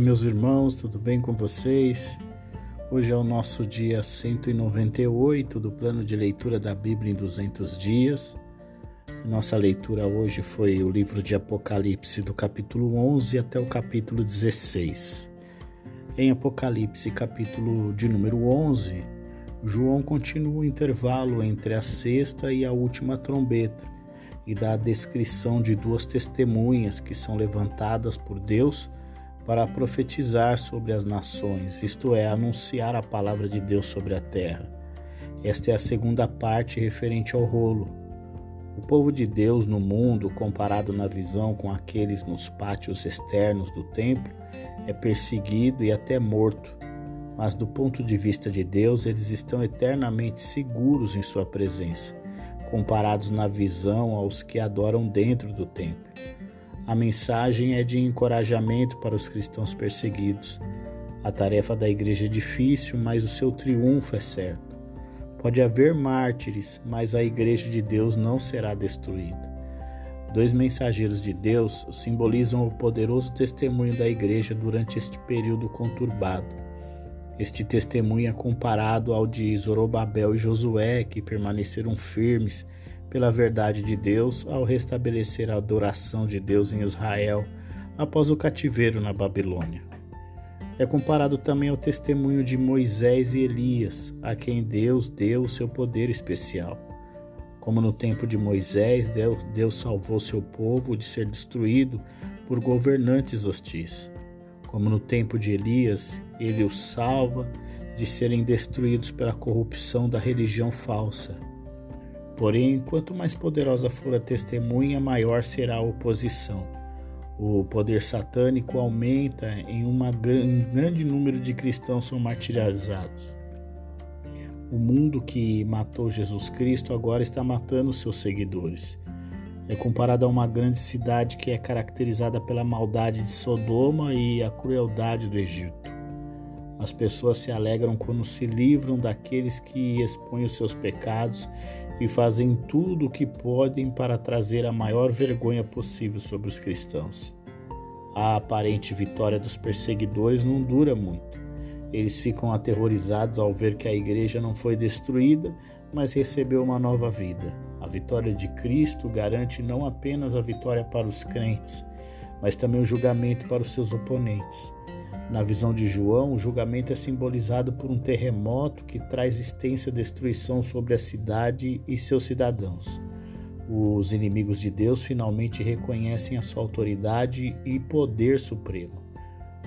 Meus irmãos, tudo bem com vocês? Hoje é o nosso dia 198 do plano de leitura da Bíblia em 200 dias. Nossa leitura hoje foi o livro de Apocalipse, do capítulo 11 até o capítulo 16. Em Apocalipse, capítulo de número 11, João continua o intervalo entre a sexta e a última trombeta e dá a descrição de duas testemunhas que são levantadas por Deus para profetizar sobre as nações, isto é, anunciar a palavra de Deus sobre a terra. Esta é a segunda parte referente ao rolo. O povo de Deus no mundo, comparado na visão com aqueles nos pátios externos do templo, é perseguido e até morto. Mas do ponto de vista de Deus, eles estão eternamente seguros em sua presença, comparados na visão aos que adoram dentro do templo. A mensagem é de encorajamento para os cristãos perseguidos. A tarefa da igreja é difícil, mas o seu triunfo é certo. Pode haver mártires, mas a igreja de Deus não será destruída. Dois mensageiros de Deus simbolizam o poderoso testemunho da igreja durante este período conturbado. Este testemunho é comparado ao de Zorobabel e Josué, que permaneceram firmes pela verdade de Deus ao restabelecer a adoração de Deus em Israel após o cativeiro na Babilônia. É comparado também ao testemunho de Moisés e Elias, a quem Deus deu o seu poder especial. Como no tempo de Moisés, Deus salvou seu povo de ser destruído por governantes hostis. Como no tempo de Elias, ele os salva de serem destruídos pela corrupção da religião falsa Porém, quanto mais poderosa for a testemunha, maior será a oposição. O poder satânico aumenta em uma, um grande número de cristãos são martirizados. O mundo que matou Jesus Cristo agora está matando seus seguidores. É comparado a uma grande cidade que é caracterizada pela maldade de Sodoma e a crueldade do Egito. As pessoas se alegram quando se livram daqueles que expõem os seus pecados e fazem tudo o que podem para trazer a maior vergonha possível sobre os cristãos. A aparente vitória dos perseguidores não dura muito. Eles ficam aterrorizados ao ver que a igreja não foi destruída, mas recebeu uma nova vida. A vitória de Cristo garante não apenas a vitória para os crentes, mas também o julgamento para os seus oponentes. Na visão de João, o julgamento é simbolizado por um terremoto que traz extensa destruição sobre a cidade e seus cidadãos. Os inimigos de Deus finalmente reconhecem a sua autoridade e poder supremo.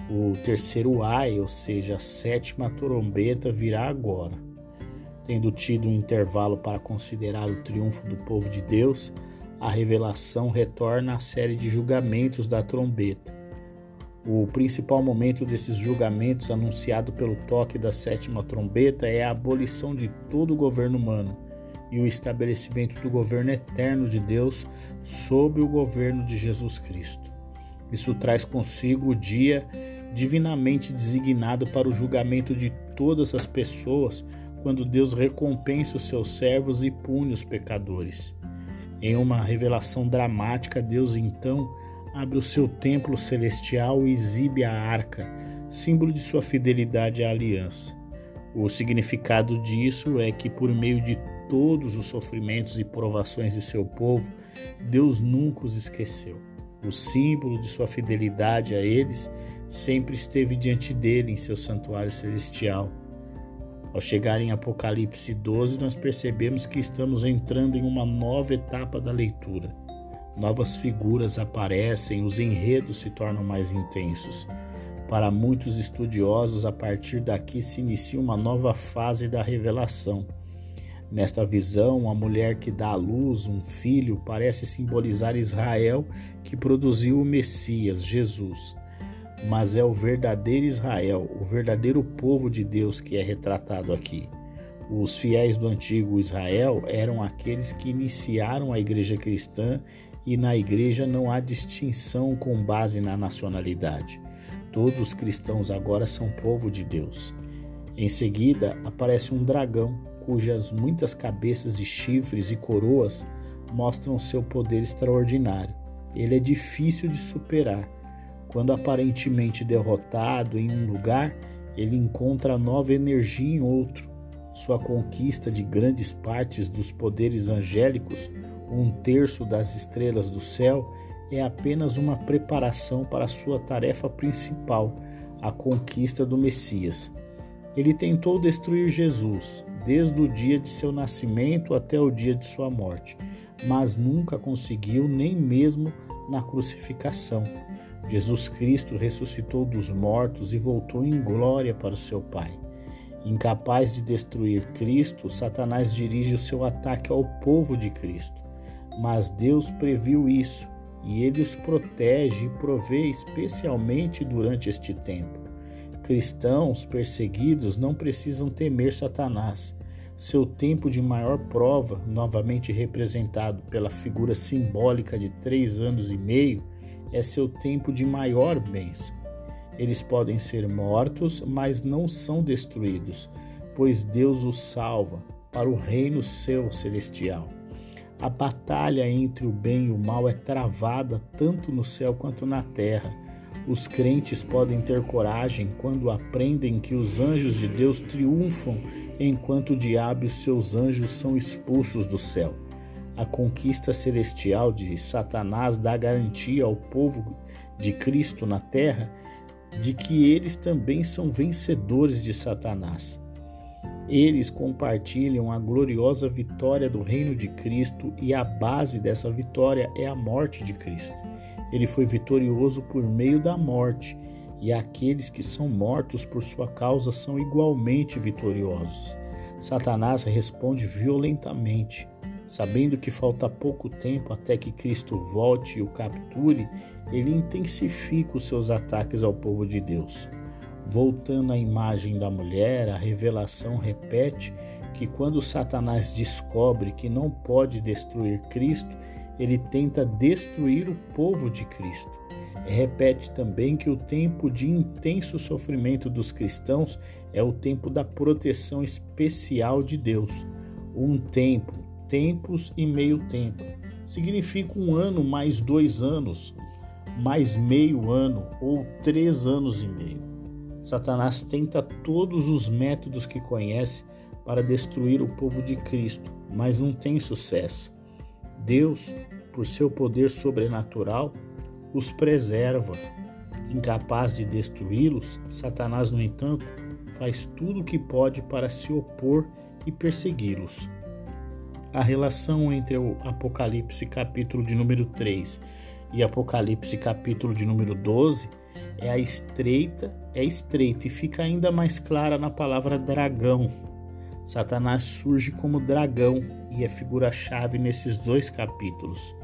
O terceiro ai, ou seja, a sétima trombeta, virá agora. Tendo tido um intervalo para considerar o triunfo do povo de Deus, a revelação retorna à série de julgamentos da trombeta o principal momento desses julgamentos, anunciado pelo toque da sétima trombeta, é a abolição de todo o governo humano e o estabelecimento do governo eterno de Deus sob o governo de Jesus Cristo. Isso traz consigo o dia divinamente designado para o julgamento de todas as pessoas, quando Deus recompensa os seus servos e pune os pecadores. Em uma revelação dramática, Deus então abre o seu templo celestial e exibe a arca, símbolo de sua fidelidade à aliança. O significado disso é que, por meio de todos os sofrimentos e provações de seu povo, Deus nunca os esqueceu. O símbolo de sua fidelidade a eles sempre esteve diante dele em seu santuário celestial. Ao chegar em Apocalipse 12, nós percebemos que estamos entrando em uma nova etapa da leitura novas figuras aparecem, os enredos se tornam mais intensos. Para muitos estudiosos, a partir daqui se inicia uma nova fase da revelação. Nesta visão, a mulher que dá à luz um filho parece simbolizar Israel que produziu o Messias, Jesus. Mas é o verdadeiro Israel, o verdadeiro povo de Deus que é retratado aqui. Os fiéis do antigo Israel eram aqueles que iniciaram a igreja cristã e na igreja não há distinção com base na nacionalidade. Todos os cristãos agora são povo de Deus. Em seguida, aparece um dragão, cujas muitas cabeças e chifres e coroas mostram seu poder extraordinário. Ele é difícil de superar. Quando aparentemente derrotado em um lugar, ele encontra nova energia em outro. Sua conquista de grandes partes dos poderes angélicos, um terço das estrelas do céu, é apenas uma preparação para sua tarefa principal, a conquista do Messias. Ele tentou destruir Jesus, desde o dia de seu nascimento até o dia de sua morte, mas nunca conseguiu, nem mesmo na crucificação. Jesus Cristo ressuscitou dos mortos e voltou em glória para o seu Pai. Incapaz de destruir Cristo, Satanás dirige o seu ataque ao povo de Cristo. Mas Deus previu isso e ele os protege e provê especialmente durante este tempo. Cristãos perseguidos não precisam temer Satanás. Seu tempo de maior prova, novamente representado pela figura simbólica de três anos e meio, é seu tempo de maior bênção. Eles podem ser mortos, mas não são destruídos, pois Deus os salva para o reino seu celestial. A batalha entre o bem e o mal é travada tanto no céu quanto na terra os crentes podem ter coragem quando aprendem que os anjos de Deus triunfam enquanto o diabo e os seus anjos são expulsos do céu. A conquista celestial de Satanás dá garantia ao povo de Cristo na terra de que eles também são vencedores de Satanás. Eles compartilham a gloriosa vitória do reino de Cristo e a base dessa vitória é a morte de Cristo. Ele foi vitorioso por meio da morte, e aqueles que são mortos por sua causa são igualmente vitoriosos. Satanás responde violentamente. Sabendo que falta pouco tempo até que Cristo volte e o capture, ele intensifica os seus ataques ao povo de Deus. Voltando à imagem da mulher, a revelação repete que quando Satanás descobre que não pode destruir Cristo, ele tenta destruir o povo de Cristo. repete também que o tempo de intenso sofrimento dos cristãos é o tempo da proteção especial de Deus. Um tempo, tempos e meio tempo. Significa um ano mais dois anos, mais meio ano ou três anos e meio. Satanás tenta todos os métodos que conhece para destruir o povo de Cristo, mas não tem sucesso. Deus, por seu poder sobrenatural, os preserva. Incapaz de destruí-los, Satanás, no entanto, faz tudo o que pode para se opor e persegui-los. A relação entre o Apocalipse capítulo de número 3 e Apocalipse capítulo de número 12 é a estreita, é estreita e fica ainda mais clara na palavra dragão. Satanás surge como dragão e é figura-chave nesses dois capítulos.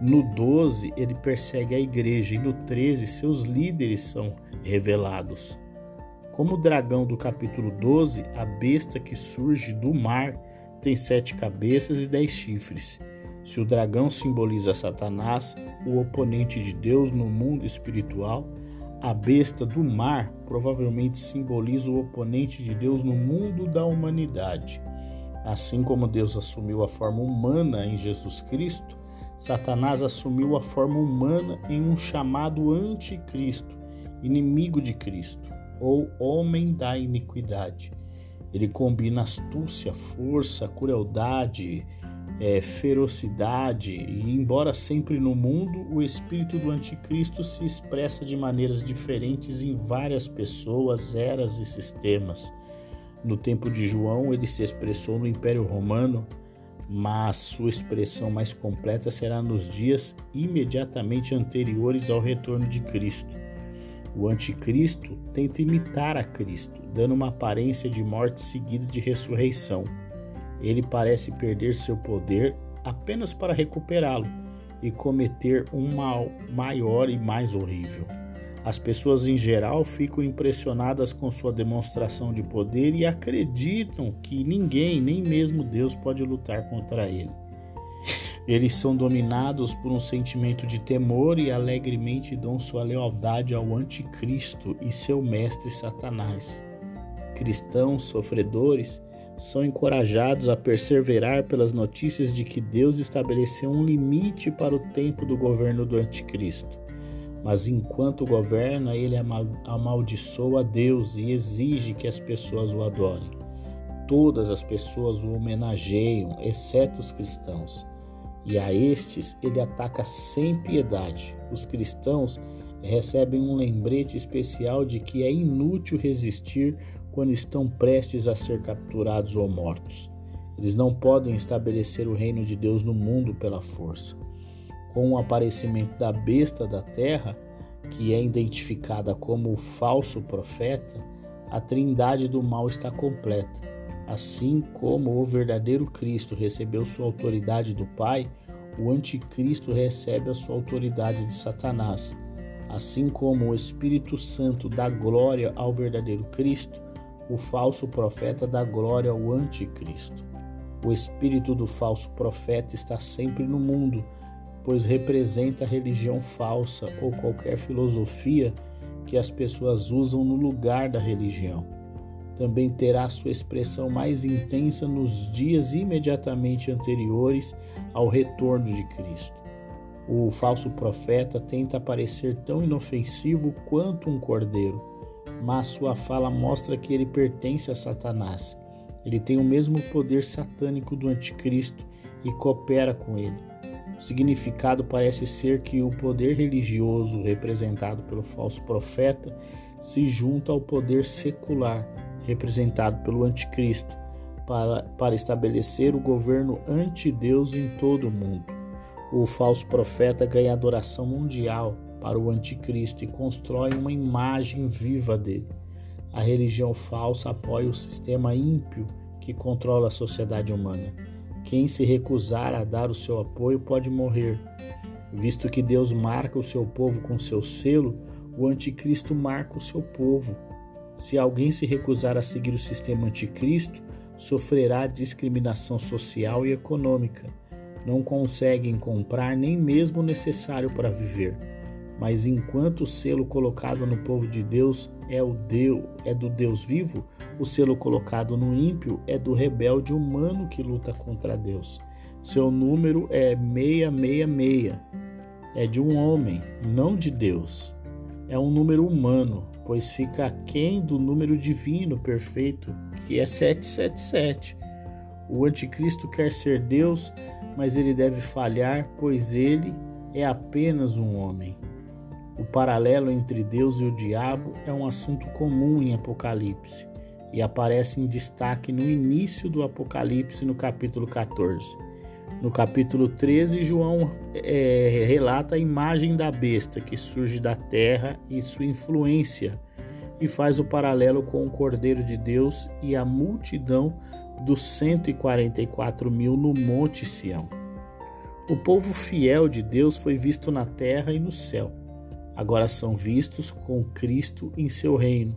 No 12, ele persegue a igreja e no 13, seus líderes são revelados. Como o dragão do capítulo 12, a besta que surge do mar tem sete cabeças e dez chifres. Se o dragão simboliza Satanás, o oponente de Deus no mundo espiritual, a besta do mar provavelmente simboliza o oponente de Deus no mundo da humanidade. Assim como Deus assumiu a forma humana em Jesus Cristo, Satanás assumiu a forma humana em um chamado anticristo, inimigo de Cristo, ou homem da iniquidade. Ele combina astúcia, força, crueldade, é, ferocidade, e embora sempre no mundo, o espírito do anticristo se expressa de maneiras diferentes em várias pessoas, eras e sistemas. No tempo de João, ele se expressou no Império Romano, mas sua expressão mais completa será nos dias imediatamente anteriores ao retorno de Cristo. O anticristo tenta imitar a Cristo, dando uma aparência de morte seguida de ressurreição. Ele parece perder seu poder apenas para recuperá-lo e cometer um mal maior e mais horrível. As pessoas em geral ficam impressionadas com sua demonstração de poder e acreditam que ninguém, nem mesmo Deus, pode lutar contra ele. Eles são dominados por um sentimento de temor e alegremente dão sua lealdade ao Anticristo e seu mestre Satanás. Cristãos sofredores são encorajados a perseverar pelas notícias de que Deus estabeleceu um limite para o tempo do governo do Anticristo mas enquanto governa, ele amaldiçoa Deus e exige que as pessoas o adorem. Todas as pessoas o homenageiam, exceto os cristãos. E a estes ele ataca sem piedade. Os cristãos recebem um lembrete especial de que é inútil resistir quando estão prestes a ser capturados ou mortos. Eles não podem estabelecer o reino de Deus no mundo pela força. Com o aparecimento da besta da terra, que é identificada como o falso profeta, a trindade do mal está completa. Assim como o verdadeiro Cristo recebeu sua autoridade do Pai, o anticristo recebe a sua autoridade de Satanás. Assim como o Espírito Santo dá glória ao verdadeiro Cristo, o falso profeta dá glória ao anticristo. O espírito do falso profeta está sempre no mundo, pois representa a religião falsa ou qualquer filosofia que as pessoas usam no lugar da religião. Também terá sua expressão mais intensa nos dias imediatamente anteriores ao retorno de Cristo. O falso profeta tenta parecer tão inofensivo quanto um cordeiro, mas sua fala mostra que ele pertence a Satanás ele tem o mesmo poder satânico do anticristo e coopera com ele. O significado parece ser que o poder religioso representado pelo falso profeta se junta ao poder secular representado pelo anticristo para, para estabelecer o governo anti-Deus em todo o mundo. O falso profeta ganha adoração mundial para o anticristo e constrói uma imagem viva dele. A religião falsa apoia o sistema ímpio que controla a sociedade humana. Quem se recusar a dar o seu apoio pode morrer. Visto que Deus marca o seu povo com seu selo, o anticristo marca o seu povo. Se alguém se recusar a seguir o sistema anticristo, sofrerá discriminação social e econômica. Não conseguem comprar nem mesmo o necessário para viver. Mas enquanto o selo colocado no povo de Deus é o Deus, é do Deus vivo, o selo colocado no ímpio é do rebelde humano que luta contra Deus. Seu número é 666. É de um homem, não de Deus. É um número humano, pois fica aquém do número divino perfeito, que é 777. O anticristo quer ser Deus, mas ele deve falhar, pois ele é apenas um homem. O paralelo entre Deus e o diabo é um assunto comum em Apocalipse e aparece em destaque no início do Apocalipse, no capítulo 14. No capítulo 13, João é, relata a imagem da besta que surge da terra e sua influência, e faz o paralelo com o Cordeiro de Deus e a multidão dos 144 mil no Monte Sião. O povo fiel de Deus foi visto na terra e no céu agora são vistos com Cristo em seu reino.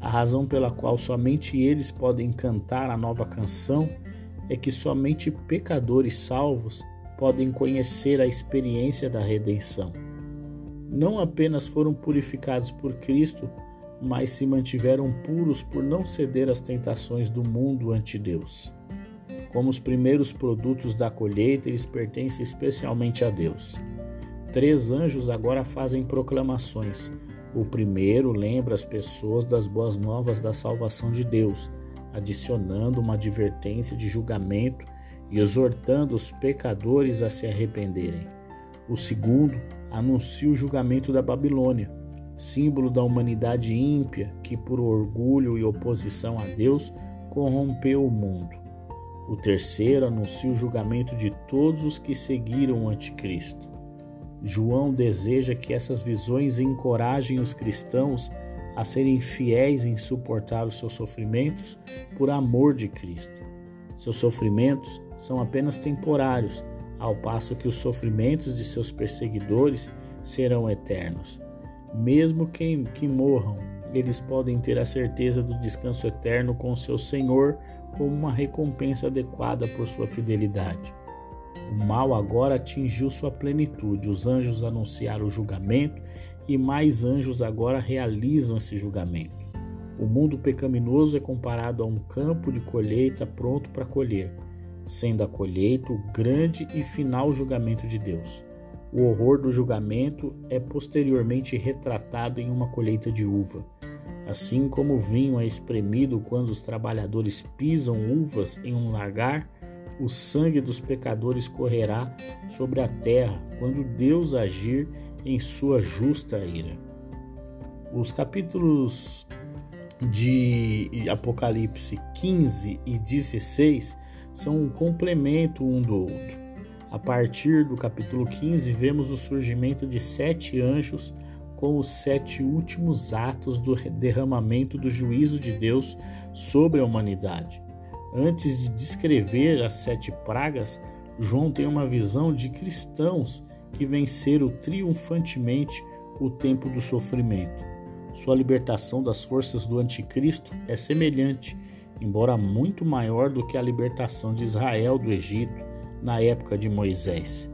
A razão pela qual somente eles podem cantar a nova canção é que somente pecadores salvos podem conhecer a experiência da redenção. Não apenas foram purificados por Cristo, mas se mantiveram puros por não ceder às tentações do mundo ante Deus. Como os primeiros produtos da colheita, eles pertencem especialmente a Deus. Três anjos agora fazem proclamações. O primeiro lembra as pessoas das boas novas da salvação de Deus, adicionando uma advertência de julgamento e exortando os pecadores a se arrependerem. O segundo anuncia o julgamento da Babilônia, símbolo da humanidade ímpia que, por orgulho e oposição a Deus, corrompeu o mundo. O terceiro anuncia o julgamento de todos os que seguiram o Anticristo. João deseja que essas visões encorajem os cristãos a serem fiéis em suportar os seus sofrimentos por amor de Cristo. Seus sofrimentos são apenas temporários, ao passo que os sofrimentos de seus perseguidores serão eternos. Mesmo que, que morram, eles podem ter a certeza do descanso eterno com seu Senhor como uma recompensa adequada por sua fidelidade. O mal agora atingiu sua plenitude. Os anjos anunciaram o julgamento e mais anjos agora realizam esse julgamento. O mundo pecaminoso é comparado a um campo de colheita pronto para colher, sendo a colheita o grande e final julgamento de Deus. O horror do julgamento é posteriormente retratado em uma colheita de uva. Assim como o vinho é espremido quando os trabalhadores pisam uvas em um lagar, o sangue dos pecadores correrá sobre a terra quando Deus agir em sua justa ira. Os capítulos de Apocalipse 15 e 16 são um complemento um do outro. A partir do capítulo 15, vemos o surgimento de sete anjos com os sete últimos atos do derramamento do juízo de Deus sobre a humanidade. Antes de descrever as sete pragas, João tem uma visão de cristãos que venceram triunfantemente o tempo do sofrimento. Sua libertação das forças do anticristo é semelhante, embora muito maior do que a libertação de Israel do Egito na época de Moisés.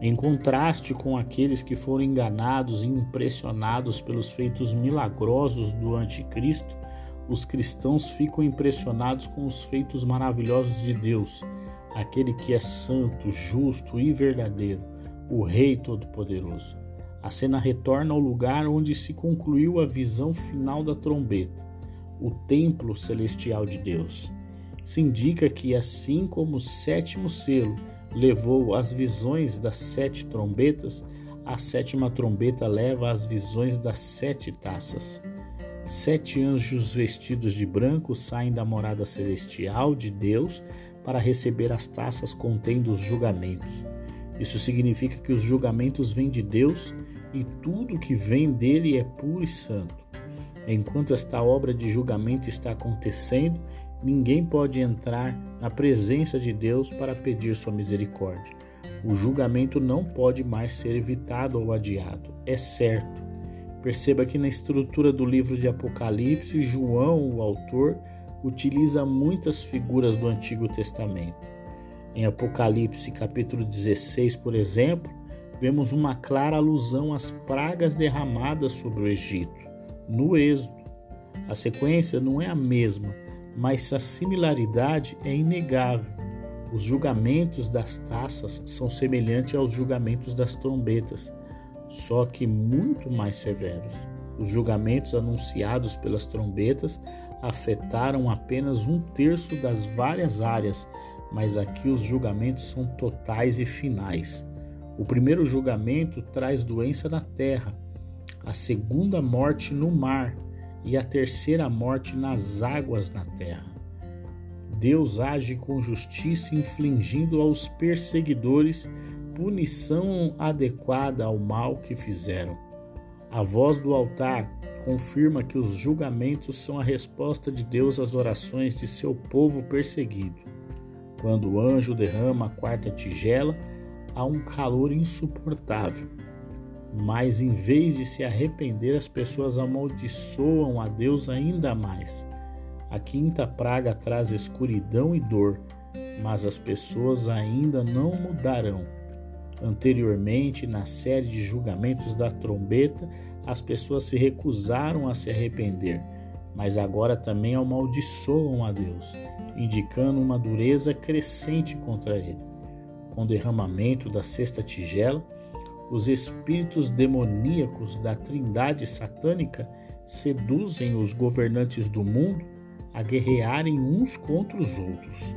Em contraste com aqueles que foram enganados e impressionados pelos feitos milagrosos do anticristo, os cristãos ficam impressionados com os feitos maravilhosos de Deus, aquele que é santo, justo e verdadeiro, o Rei Todo-Poderoso. A cena retorna ao lugar onde se concluiu a visão final da trombeta, o templo celestial de Deus. Se indica que, assim como o sétimo selo levou as visões das sete trombetas, a sétima trombeta leva as visões das sete taças. Sete anjos vestidos de branco saem da morada celestial de Deus para receber as taças contendo os julgamentos. Isso significa que os julgamentos vêm de Deus e tudo que vem dele é puro e santo. Enquanto esta obra de julgamento está acontecendo, ninguém pode entrar na presença de Deus para pedir sua misericórdia. O julgamento não pode mais ser evitado ou adiado, é certo. Perceba que na estrutura do livro de Apocalipse, João, o autor, utiliza muitas figuras do Antigo Testamento. Em Apocalipse capítulo 16, por exemplo, vemos uma clara alusão às pragas derramadas sobre o Egito, no Êxodo. A sequência não é a mesma, mas a similaridade é inegável. Os julgamentos das taças são semelhantes aos julgamentos das trombetas só que muito mais severos. Os julgamentos anunciados pelas trombetas afetaram apenas um terço das várias áreas, mas aqui os julgamentos são totais e finais. O primeiro julgamento traz doença na terra, a segunda morte no mar e a terceira morte nas águas na terra. Deus age com justiça, infligindo aos perseguidores punição adequada ao mal que fizeram. A voz do altar confirma que os julgamentos são a resposta de Deus às orações de seu povo perseguido. Quando o anjo derrama a quarta tigela, há um calor insuportável. Mas em vez de se arrepender, as pessoas amaldiçoam a Deus ainda mais. A quinta praga traz escuridão e dor, mas as pessoas ainda não mudarão. Anteriormente, na série de julgamentos da trombeta, as pessoas se recusaram a se arrepender, mas agora também amaldiçoam a Deus, indicando uma dureza crescente contra ele. Com o derramamento da sexta tigela, os espíritos demoníacos da trindade satânica seduzem os governantes do mundo a guerrearem uns contra os outros.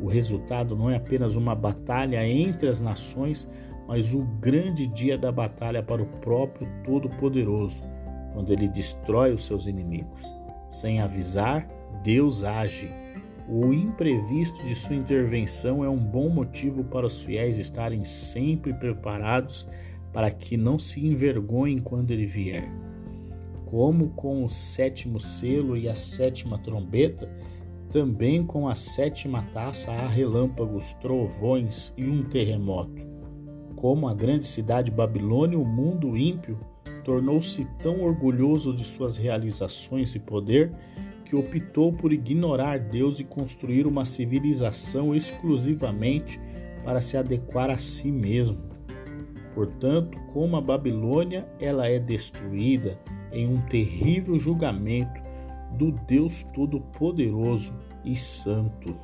O resultado não é apenas uma batalha entre as nações, mas o grande dia da batalha para o próprio Todo-Poderoso, quando ele destrói os seus inimigos. Sem avisar, Deus age. O imprevisto de sua intervenção é um bom motivo para os fiéis estarem sempre preparados para que não se envergonhem quando ele vier. Como com o sétimo selo e a sétima trombeta, também com a sétima taça há relâmpagos, trovões e um terremoto. Como a grande cidade Babilônia, o mundo ímpio tornou-se tão orgulhoso de suas realizações e poder que optou por ignorar Deus e construir uma civilização exclusivamente para se adequar a si mesmo. Portanto, como a Babilônia, ela é destruída em um terrível julgamento do Deus Todo-Poderoso e Santo.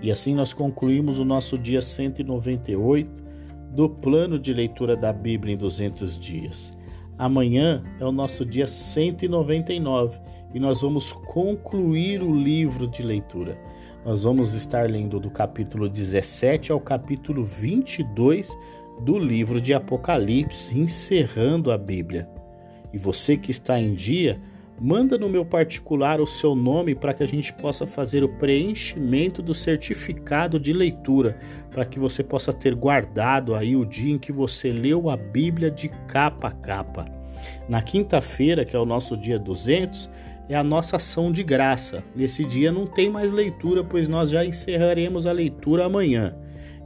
E assim nós concluímos o nosso dia 198 do plano de leitura da Bíblia em 200 dias. Amanhã é o nosso dia 199 e nós vamos concluir o livro de leitura. Nós vamos estar lendo do capítulo 17 ao capítulo 22 do livro de Apocalipse, encerrando a Bíblia. E você que está em dia, manda no meu particular o seu nome para que a gente possa fazer o preenchimento do certificado de leitura, para que você possa ter guardado aí o dia em que você leu a Bíblia de capa a capa. Na quinta-feira, que é o nosso dia 200, é a nossa ação de graça. Nesse dia não tem mais leitura, pois nós já encerraremos a leitura amanhã.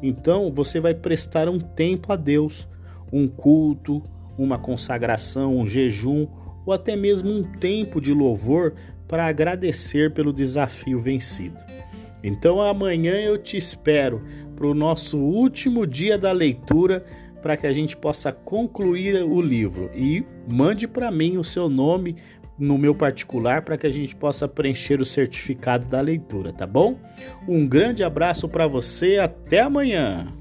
Então você vai prestar um tempo a Deus, um culto, uma consagração, um jejum ou até mesmo um tempo de louvor para agradecer pelo desafio vencido. Então amanhã eu te espero para o nosso último dia da leitura para que a gente possa concluir o livro e mande para mim o seu nome no meu particular para que a gente possa preencher o certificado da leitura, tá bom? Um grande abraço para você, até amanhã.